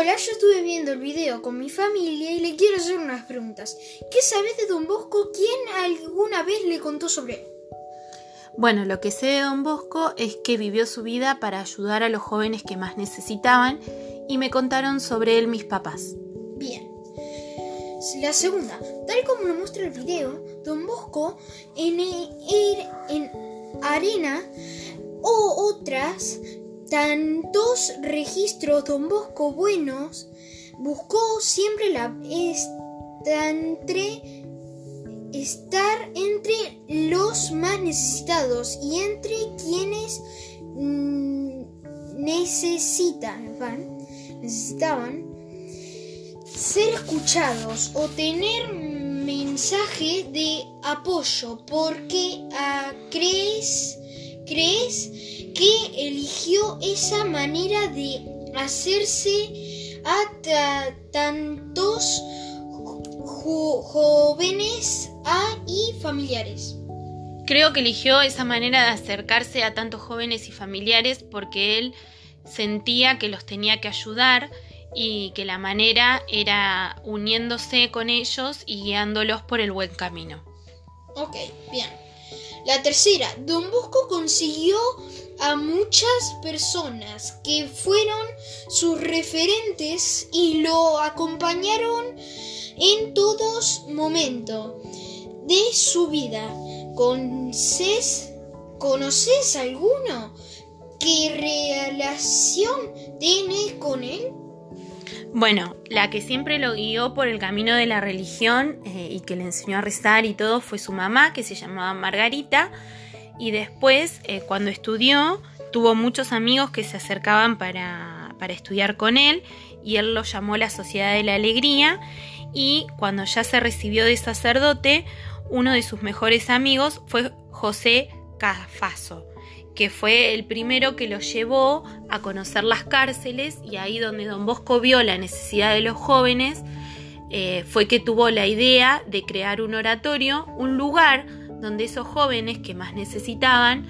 Hola, yo estuve viendo el video con mi familia y le quiero hacer unas preguntas. ¿Qué sabes de Don Bosco? ¿Quién alguna vez le contó sobre él? Bueno, lo que sé de Don Bosco es que vivió su vida para ayudar a los jóvenes que más necesitaban y me contaron sobre él mis papás. Bien. La segunda, tal como lo muestra el video, Don Bosco en, en arena o otras tantos registros Don Bosco buenos, buscó siempre la entre, estar entre los más necesitados y entre quienes mm, necesitan, necesitaban ser escuchados o tener mensaje de apoyo porque ah, crees crees que eligió esa manera de hacerse a tantos jóvenes y familiares. Creo que eligió esa manera de acercarse a tantos jóvenes y familiares porque él sentía que los tenía que ayudar y que la manera era uniéndose con ellos y guiándolos por el buen camino. Ok, bien. La tercera, Don Bosco consiguió a muchas personas que fueron sus referentes y lo acompañaron en todos momentos de su vida. ¿Conoces, ¿Conoces alguno? ¿Qué relación tiene con él? Bueno, la que siempre lo guió por el camino de la religión eh, y que le enseñó a rezar y todo fue su mamá, que se llamaba Margarita. Y después, eh, cuando estudió, tuvo muchos amigos que se acercaban para, para estudiar con él y él lo llamó la Sociedad de la Alegría. Y cuando ya se recibió de sacerdote, uno de sus mejores amigos fue José Cafaso que fue el primero que lo llevó a conocer las cárceles y ahí donde don Bosco vio la necesidad de los jóvenes, eh, fue que tuvo la idea de crear un oratorio, un lugar donde esos jóvenes que más necesitaban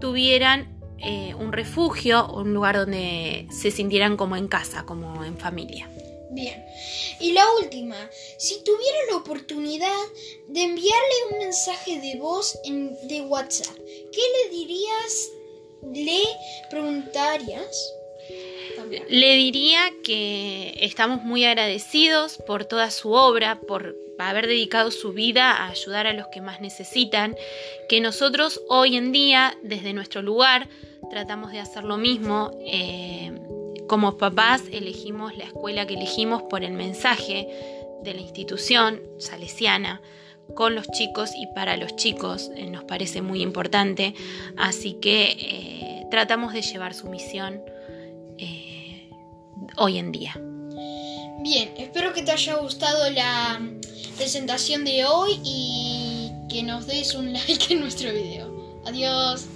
tuvieran eh, un refugio, un lugar donde se sintieran como en casa, como en familia. Bien. Y la última, si tuviera la oportunidad de enviarle un mensaje de voz en, de WhatsApp, ¿qué le dirías? ¿Le preguntarías? Le diría que estamos muy agradecidos por toda su obra, por haber dedicado su vida a ayudar a los que más necesitan, que nosotros hoy en día, desde nuestro lugar, tratamos de hacer lo mismo. Eh, como papás elegimos la escuela que elegimos por el mensaje de la institución salesiana con los chicos y para los chicos, eh, nos parece muy importante, así que eh, tratamos de llevar su misión eh, hoy en día. Bien, espero que te haya gustado la presentación de hoy y que nos des un like en nuestro video. Adiós.